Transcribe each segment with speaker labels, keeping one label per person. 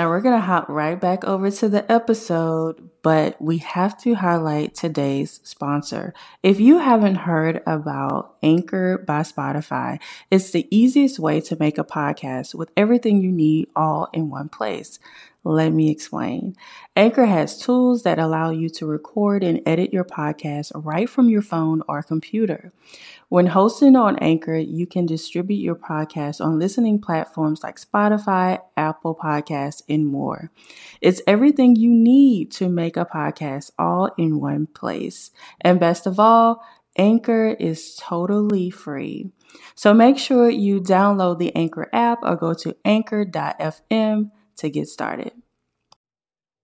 Speaker 1: Now we're going to hop right back over to the episode, but we have to highlight today's sponsor. If you haven't heard about Anchor by Spotify, it's the easiest way to make a podcast with everything you need all in one place. Let me explain. Anchor has tools that allow you to record and edit your podcast right from your phone or computer. When hosting on Anchor, you can distribute your podcast on listening platforms like Spotify, Apple Podcasts, and more. It's everything you need to make a podcast all in one place. And best of all, Anchor is totally free. So make sure you download the Anchor app or go to anchor.fm to get started.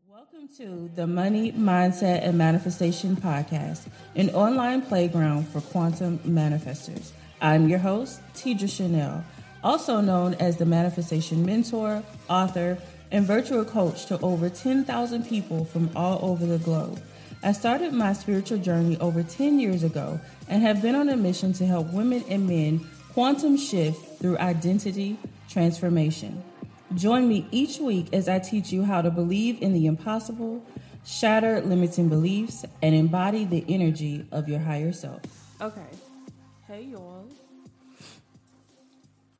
Speaker 1: Welcome to the Money, Mindset, and Manifestation Podcast, an online playground for quantum manifestors. I'm your host, Tidra Chanel, also known as the Manifestation Mentor, author, and virtual coach to over 10,000 people from all over the globe. I started my spiritual journey over 10 years ago and have been on a mission to help women and men quantum shift through identity transformation. Join me each week as I teach you how to believe in the impossible, shatter limiting beliefs, and embody the energy of your higher self. Okay. Hey, y'all.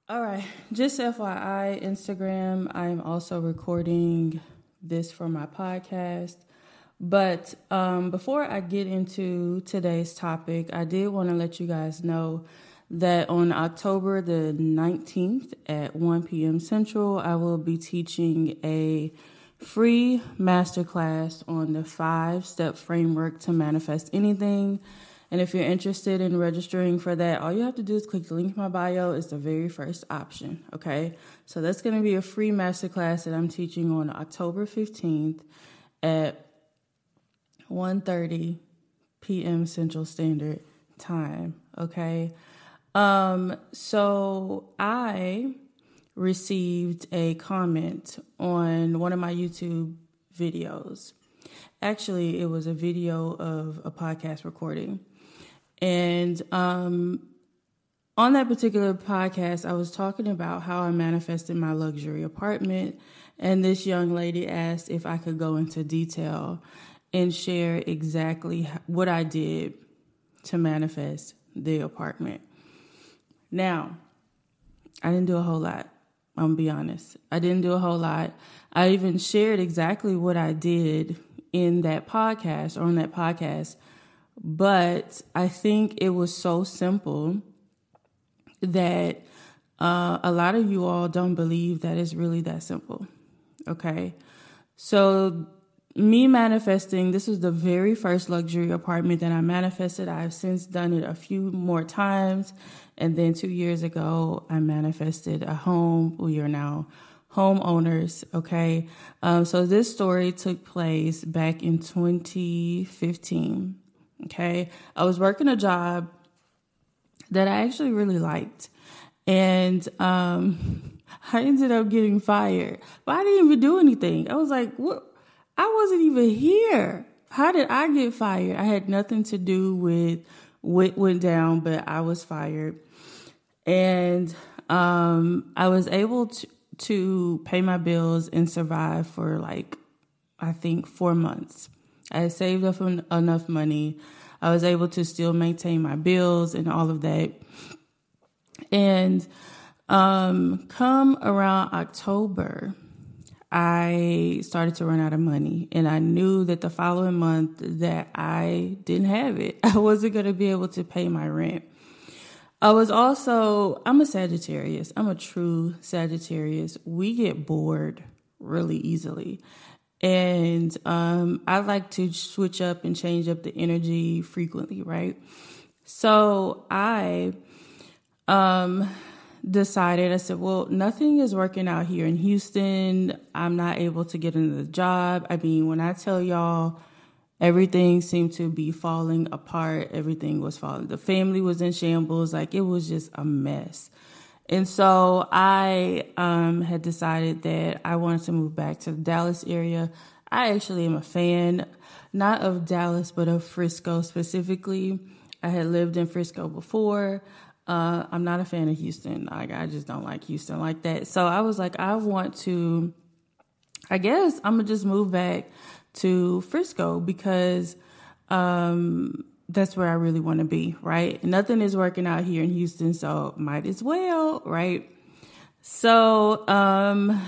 Speaker 1: All right. Just FYI, Instagram, I am also recording this for my podcast. But um, before I get into today's topic, I did want to let you guys know that on October the 19th at 1 p.m. Central, I will be teaching a free masterclass on the five step framework to manifest anything. And if you're interested in registering for that, all you have to do is click the link in my bio. It's the very first option. Okay. So that's going to be a free masterclass that I'm teaching on October 15th at 1.30 p.m. Central Standard Time. Okay. Um, so I received a comment on one of my YouTube videos. Actually, it was a video of a podcast recording. And um, on that particular podcast, I was talking about how I manifested my luxury apartment. And this young lady asked if I could go into detail and share exactly what I did to manifest the apartment. Now, I didn't do a whole lot. I'm gonna be honest. I didn't do a whole lot. I even shared exactly what I did in that podcast or on that podcast, but I think it was so simple that uh, a lot of you all don't believe that it's really that simple. Okay. So me manifesting, this was the very first luxury apartment that I manifested. I've since done it a few more times. And then two years ago, I manifested a home. We are now homeowners. Okay. Um, so this story took place back in 2015. Okay. I was working a job that I actually really liked. And, um, I ended up getting fired, but I didn't even do anything. I was like, what? I wasn't even here. How did I get fired? I had nothing to do with what went down, but I was fired. And um, I was able to, to pay my bills and survive for like, I think, four months. I saved up enough money. I was able to still maintain my bills and all of that. And um, come around October, I started to run out of money and I knew that the following month that I didn't have it. I wasn't going to be able to pay my rent. I was also I'm a Sagittarius. I'm a true Sagittarius. We get bored really easily. And um, I like to switch up and change up the energy frequently, right? So I um decided, I said, well, nothing is working out here in Houston. I'm not able to get into the job. I mean, when I tell y'all, everything seemed to be falling apart, everything was falling. The family was in shambles, like it was just a mess. And so I um, had decided that I wanted to move back to the Dallas area. I actually am a fan, not of Dallas, but of Frisco specifically. I had lived in Frisco before. Uh, I'm not a fan of Houston. Like I just don't like Houston like that. So I was like, I want to I guess I'm gonna just move back to Frisco because um, that's where I really want to be, right? Nothing is working out here in Houston, so might as well, right? So um,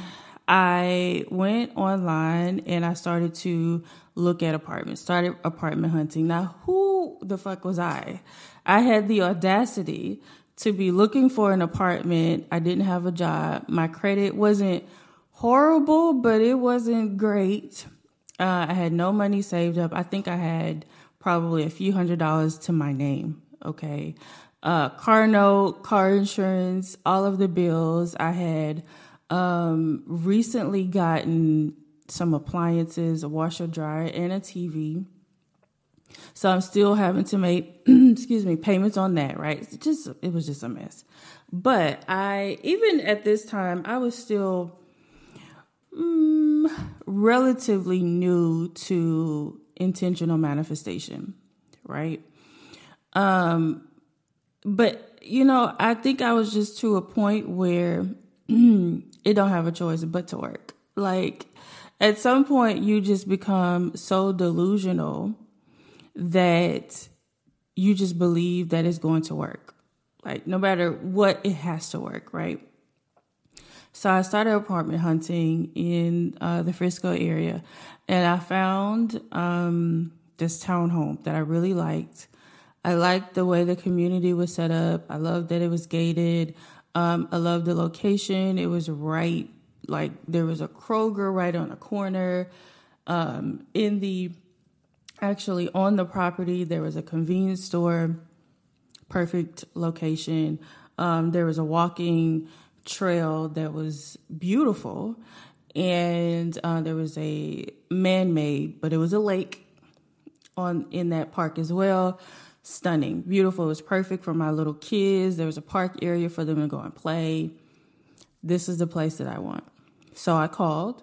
Speaker 1: I went online and I started to look at apartments, started apartment hunting. Now, who the fuck was I? I had the audacity to be looking for an apartment. I didn't have a job. My credit wasn't horrible, but it wasn't great. Uh, I had no money saved up. I think I had probably a few hundred dollars to my name. Okay. Uh, car note, car insurance, all of the bills. I had um, recently gotten some appliances, a washer, dryer, and a TV. So I'm still having to make, excuse me, payments on that, right? It just it was just a mess. But I even at this time I was still mm, relatively new to intentional manifestation, right? Um, but you know, I think I was just to a point where it don't have a choice but to work. Like at some point, you just become so delusional that you just believe that it's going to work. Like no matter what, it has to work, right? So I started apartment hunting in uh, the Frisco area, and I found um, this townhome that I really liked. I liked the way the community was set up. I loved that it was gated. Um, I loved the location. It was right, like there was a Kroger right on the corner. Um, in the actually on the property, there was a convenience store. Perfect location. Um, there was a walking trail that was beautiful and uh, there was a man-made, but it was a lake on in that park as well. Stunning, beautiful. It was perfect for my little kids. There was a park area for them to go and play. This is the place that I want. So I called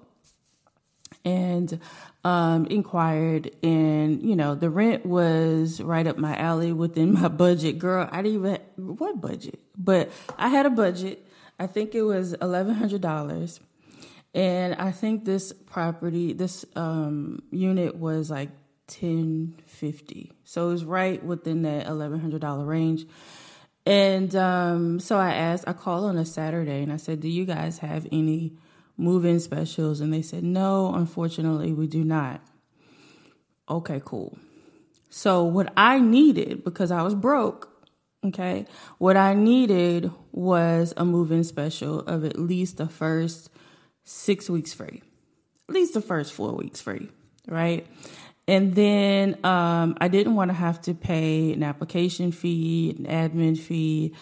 Speaker 1: and um, inquired, and you know the rent was right up my alley within my budget. Girl, I didn't even what budget, but I had a budget. I think it was eleven hundred dollars and I think this property, this um, unit was like ten fifty, so it was right within that eleven hundred dollar range. And um, so I asked, I called on a Saturday, and I said, "Do you guys have any move-in specials?" And they said, "No, unfortunately, we do not." Okay, cool. So what I needed because I was broke, okay, what I needed was a move-in special of at least the first six weeks free, at least the first four weeks free, right? And then um, I didn't want to have to pay an application fee, an admin fee,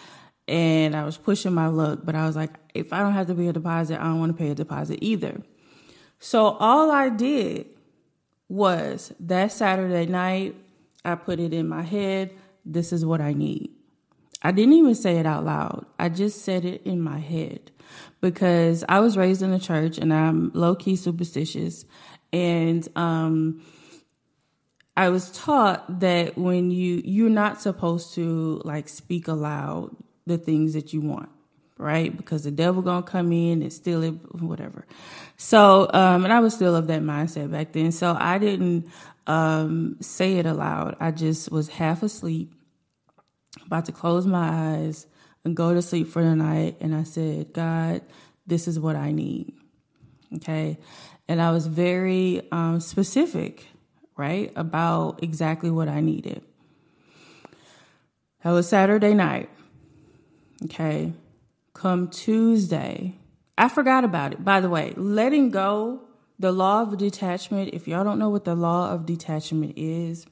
Speaker 1: and I was pushing my luck. But I was like, if I don't have to pay a deposit, I don't want to pay a deposit either. So all I did was that Saturday night, I put it in my head. This is what I need. I didn't even say it out loud. I just said it in my head because I was raised in a church and I'm low key superstitious. And um, I was taught that when you you're not supposed to like speak aloud the things that you want, right? Because the devil gonna come in and steal it, whatever. So, um, and I was still of that mindset back then. So I didn't um, say it aloud. I just was half asleep, about to close my eyes, and go to sleep for the night. And I said, God, this is what I need. Okay. And I was very um, specific, right, about exactly what I needed. That was Saturday night. Okay. Come Tuesday, I forgot about it. By the way, letting go, the law of detachment, if y'all don't know what the law of detachment is,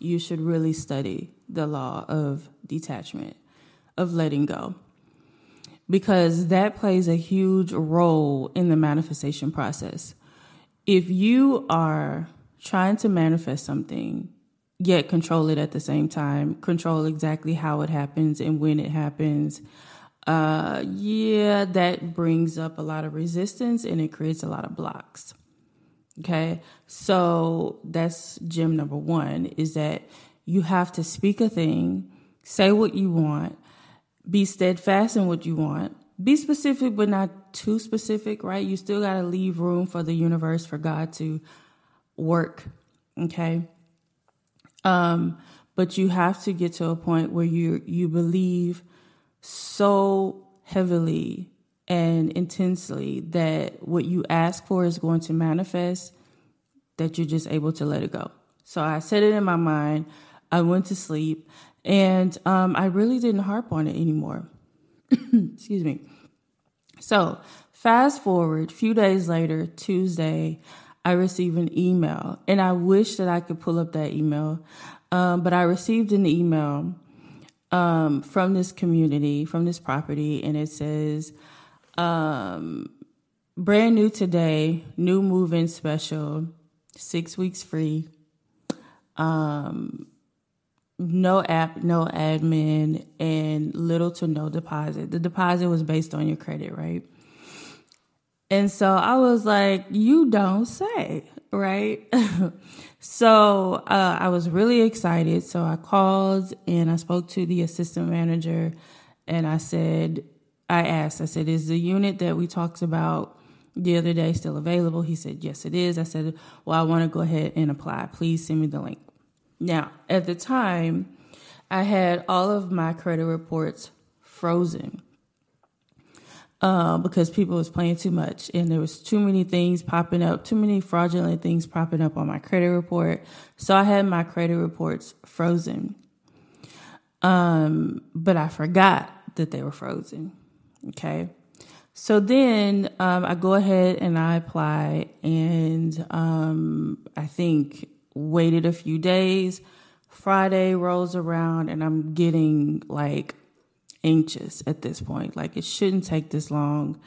Speaker 1: you should really study the law of detachment of letting go because that plays a huge role in the manifestation process. If you are trying to manifest something, yet control it at the same time, control exactly how it happens and when it happens, uh, yeah, that brings up a lot of resistance and it creates a lot of blocks. Okay, so that's gem number one is that you have to speak a thing, say what you want, be steadfast in what you want, be specific, but not too specific, right? You still got to leave room for the universe, for God to work. Okay. Um, but you have to get to a point where you you believe so heavily and intensely that what you ask for is going to manifest that you're just able to let it go. So I said it in my mind. I went to sleep and um, I really didn't harp on it anymore. Excuse me. So fast forward, a few days later, Tuesday, I received an email, and I wish that I could pull up that email, um, but I received an email um, from this community, from this property, and it says, um, brand new today, new move in special, six weeks free. Um, no app, no admin, and little to no deposit. The deposit was based on your credit, right? And so I was like, you don't say, right? so uh, I was really excited. So I called and I spoke to the assistant manager and I said, I asked, I said, is the unit that we talked about the other day still available? He said, yes, it is. I said, well, I want to go ahead and apply. Please send me the link. Now, at the time, I had all of my credit reports frozen uh, because people was playing too much and there was too many things popping up, too many fraudulent things popping up on my credit report. So I had my credit reports frozen. Um, but I forgot that they were frozen. Okay. So then um, I go ahead and I apply, and um, I think waited a few days. Friday rolls around and I'm getting like anxious at this point. Like it shouldn't take this long.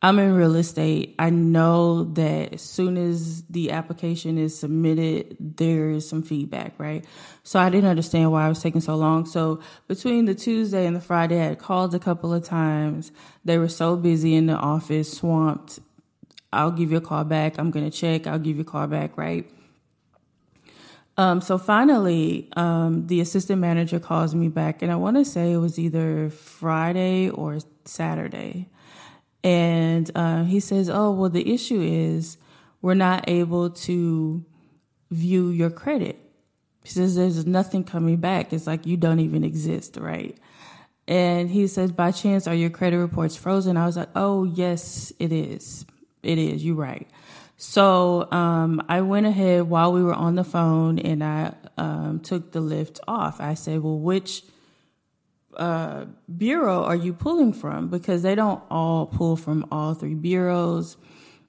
Speaker 1: I'm in real estate. I know that as soon as the application is submitted, there is some feedback, right? So I didn't understand why it was taking so long. So between the Tuesday and the Friday, I had called a couple of times. They were so busy in the office, swamped. I'll give you a call back. I'm going to check. I'll give you a call back, right? Um, so finally, um, the assistant manager calls me back, and I want to say it was either Friday or Saturday. And uh, he says, Oh, well, the issue is we're not able to view your credit. He says, There's nothing coming back. It's like you don't even exist, right? And he says, By chance, are your credit reports frozen? I was like, Oh, yes, it is. It is. You're right. So um, I went ahead while we were on the phone and I um, took the lift off. I said, Well, which uh, bureau are you pulling from? Because they don't all pull from all three bureaus.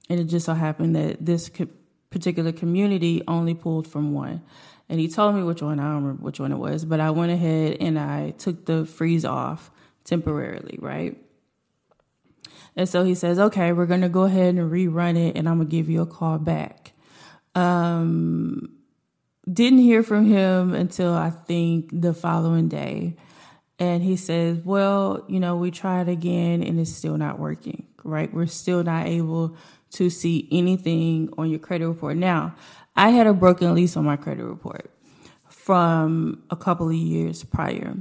Speaker 1: And it just so happened that this co- particular community only pulled from one. And he told me which one, I don't remember which one it was, but I went ahead and I took the freeze off temporarily, right? And so he says, okay, we're going to go ahead and rerun it and I'm going to give you a call back. Um, didn't hear from him until I think the following day. And he says, well, you know, we tried again and it's still not working, right? We're still not able to see anything on your credit report. Now, I had a broken lease on my credit report from a couple of years prior.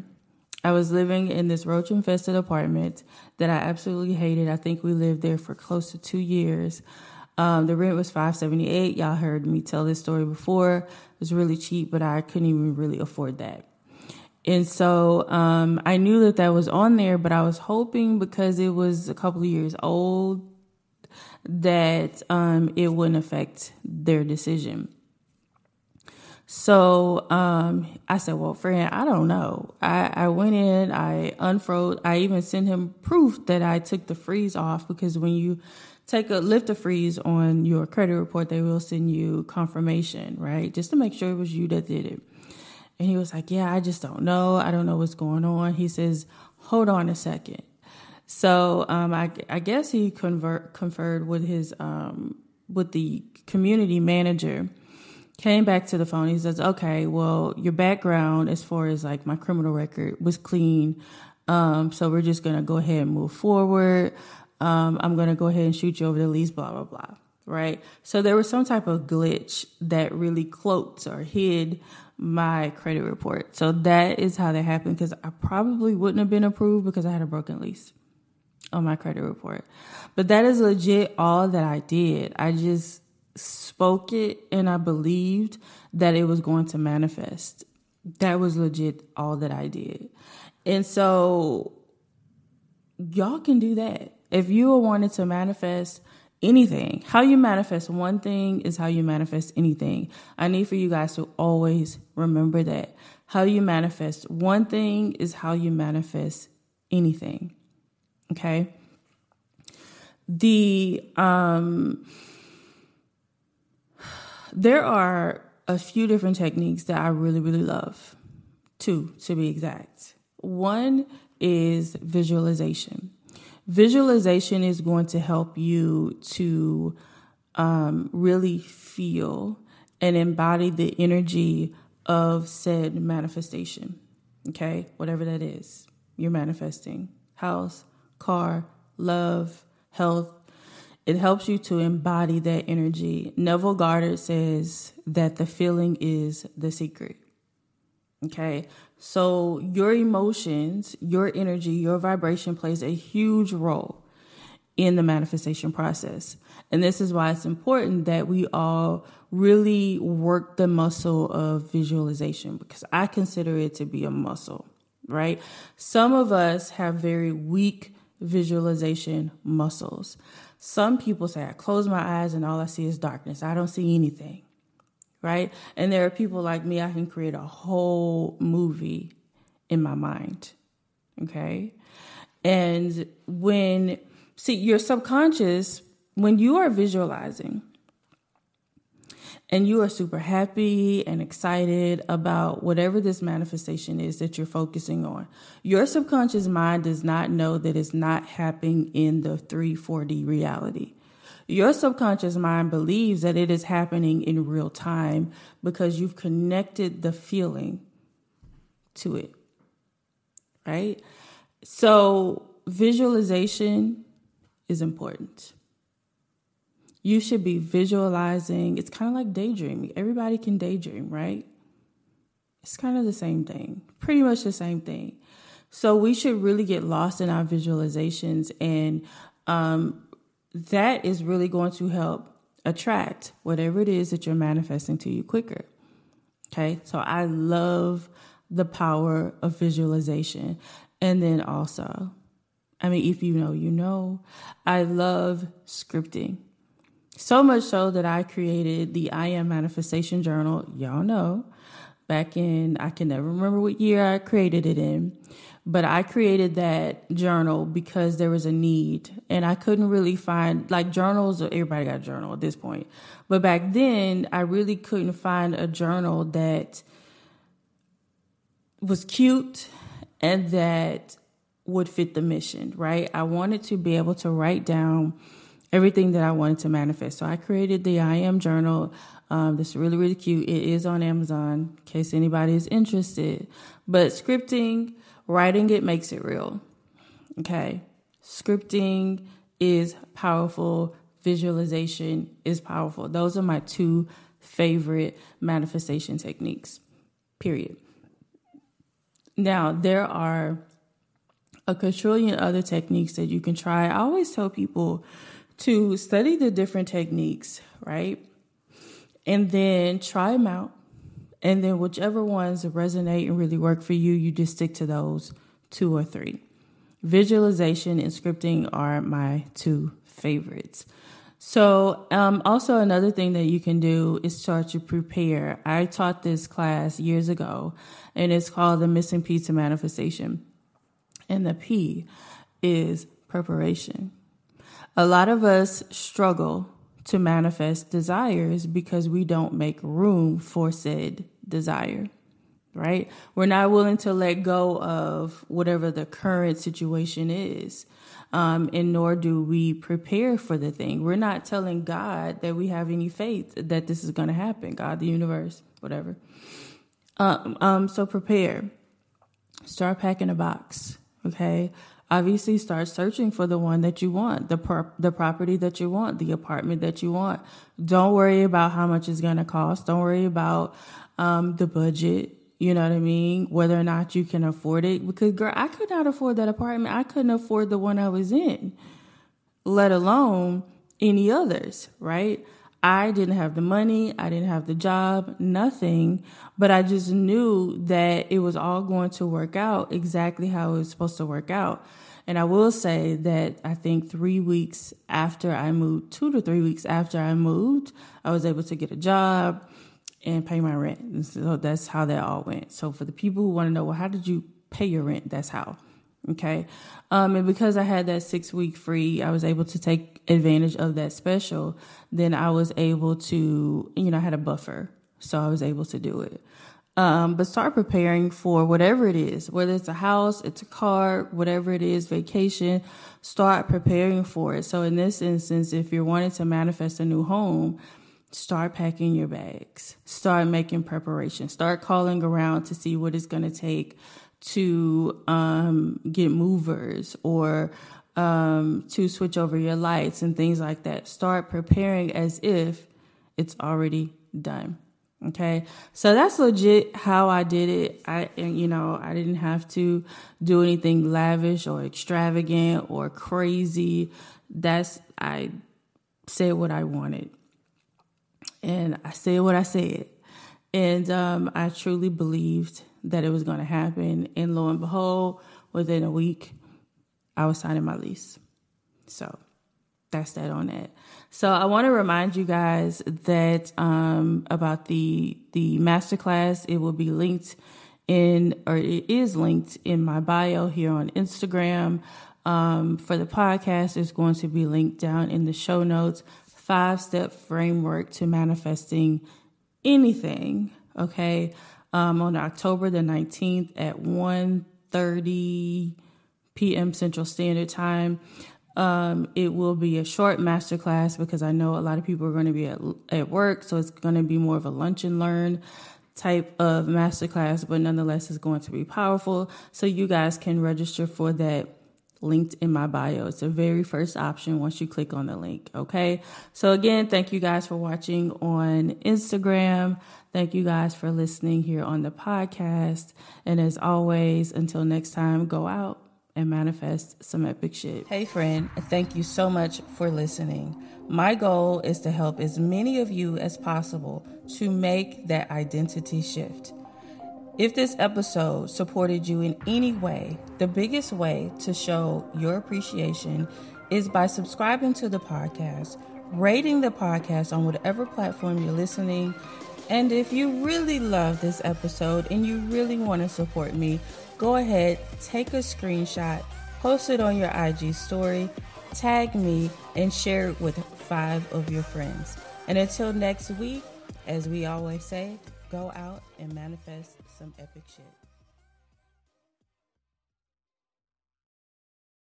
Speaker 1: I was living in this roach infested apartment that I absolutely hated. I think we lived there for close to two years. Um, the rent was five seventy eight. Y'all heard me tell this story before. It was really cheap, but I couldn't even really afford that. And so um, I knew that that was on there, but I was hoping because it was a couple of years old that um, it wouldn't affect their decision. So um, I said, Well, friend, I don't know. I, I went in, I unfroze, I even sent him proof that I took the freeze off because when you take a lift a freeze on your credit report, they will send you confirmation, right? Just to make sure it was you that did it. And he was like, Yeah, I just don't know. I don't know what's going on. He says, Hold on a second. So um, I, I guess he convert, conferred with his um, with the community manager came back to the phone. He says, okay, well, your background as far as like my criminal record was clean. Um, so we're just to go ahead and move forward. Um, I'm to go ahead and shoot you over the lease, blah, blah, blah. Right. So there was some type of glitch that really cloaked or hid my credit report. So that is how that happened because I probably wouldn't have been approved because I had a broken lease. on my credit report. But that is legit all that I did. I just spoke it and I believed that it was going to manifest. That was legit all that I did. And so y'all can do that. If you are wanting to manifest anything, how you manifest one thing is how you manifest anything. I need for you guys to always remember that. How you manifest one thing is how you manifest anything. Okay? The um there are a few different techniques that I really really love. Two to be exact. One is visualization. Visualization is going to help you to um, really feel and embody the energy of said manifestation. Okay, whatever that is, you're manifesting house, car, love, health. It helps you to embody that energy. Neville Goddard says that the feeling is the secret. Okay. So your emotions, your energy, your vibration plays a huge role in the manifestation process. And this is why it's important that we all really work the muscle of visualization because I consider it to be a muscle, right? Some of us have very weak visualization muscles. Some people say, I close my eyes and all I see is darkness. I don't see anything right? And there are people like me, I can create a whole movie in my mind, okay? And when, see, your subconscious, when you are visualizing, and you are super happy and excited about whatever this manifestation is that you're focusing on. Your subconscious mind does not know that it's not happening in the 3 4D reality. Your subconscious mind believes that it is happening in real time because you've connected the feeling to it. Right? So, visualization is important. You should be visualizing. It's kind of like daydreaming. Everybody can daydream, right? It's kind of the same thing, pretty much the same thing. So, we should really get lost in our visualizations and um, that is really going to help attract whatever it is that you're manifesting to you quicker. Okay, so I love the power of visualization. And then also, I mean, if you know, you know, I love scripting. So much so that I created the I Am Manifestation Journal. Y'all know back in, I can never remember what year I created it in. But I created that journal because there was a need and I couldn't really find like journals, everybody got a journal at this point. But back then, I really couldn't find a journal that was cute and that would fit the mission, right? I wanted to be able to write down everything that I wanted to manifest. So I created the I Am Journal. Um, this is really, really cute. It is on Amazon in case anybody is interested. But scripting, Writing it makes it real. Okay. Scripting is powerful. Visualization is powerful. Those are my two favorite manifestation techniques, period. Now, there are a quadrillion other techniques that you can try. I always tell people to study the different techniques, right? And then try them out and then whichever ones resonate and really work for you, you just stick to those two or three. Visualization and scripting are my two favorites. So, um, also another thing that you can do is start to prepare. I taught this class years ago, and it's called the Missing Pizza Manifestation. And the P is preparation. A lot of us struggle to manifest desires because we don't make room for said desire, right? We're not willing to let go of whatever the current situation is. Um, and nor do we prepare for the thing. We're not telling God that we have any faith that this is going to happen, God, the universe, whatever. Um, um, so prepare. Start packing a box, okay? Obviously start searching for the one that you want, the pro- the property that you want, the apartment that you want. Don't worry about how much it's going to cost. Don't worry about um, the budget. You know what I mean? Whether or not you can afford it. Because, girl, I could not afford that apartment. I couldn't afford the one I was in, let alone any others, right? I didn't have the money, I didn't have the job, nothing, but I just knew that it was all going to work out exactly how it was supposed to work out. And I will say that I think three weeks after I moved, two to three weeks after I moved, I was able to get a job and pay my rent. And so that's how that all went. So for the people who want to know, well, how did you pay your rent? That's how. Okay. Um, and because I had that six week free, I was able to take advantage of that special. Then I was able to, you know, I had a buffer. So I was able to do it. Um, but start preparing for whatever it is, whether it's a house, it's a car, whatever it is, vacation, start preparing for it. So in this instance, if you're wanting to manifest a new home, start packing your bags, start making preparations, start calling around to see what it's going to take to um, get movers or um, to switch over your lights and things like that. Start preparing as if it's already done. Okay. So that's legit how I did it. I, and you know, I didn't have to do anything lavish or extravagant or crazy. That's, I said what I wanted and I said what I said. And um, I truly believed that it was going to happen. And lo and behold, within a week, I was signing my lease. So that's that on that. So I want to remind you guys that um, about the the masterclass. It will be linked in, or it is linked in my bio here on Instagram. Um, for the podcast, it's going to be linked down in the show notes five step framework to manifesting anything. Okay. Um, on October the 19th at 1.30 p.m. Central Standard Time. Um, it will be a short masterclass because I know a lot of people are going to be at, at work, so it's going to be more of a lunch and learn type of masterclass, but nonetheless, it's going to be powerful. So you guys can register for that linked in my bio. It's the very first option once you click on the link. Okay. So again, thank you guys for watching on Instagram. Thank you guys for listening here on the podcast. And as always, until next time, go out and manifest some epic shit. Hey, friend, thank you so much for listening. My goal is to help as many of you as possible to make that identity shift. If this episode supported you in any way, the biggest way to show your appreciation is by subscribing to the podcast, rating the podcast on whatever platform you're listening. And if you really love this episode and you really want to support me, go ahead, take a screenshot, post it on your IG story, tag me, and share it with five of your friends. And until next week, as we always say, go out and manifest some epic shit.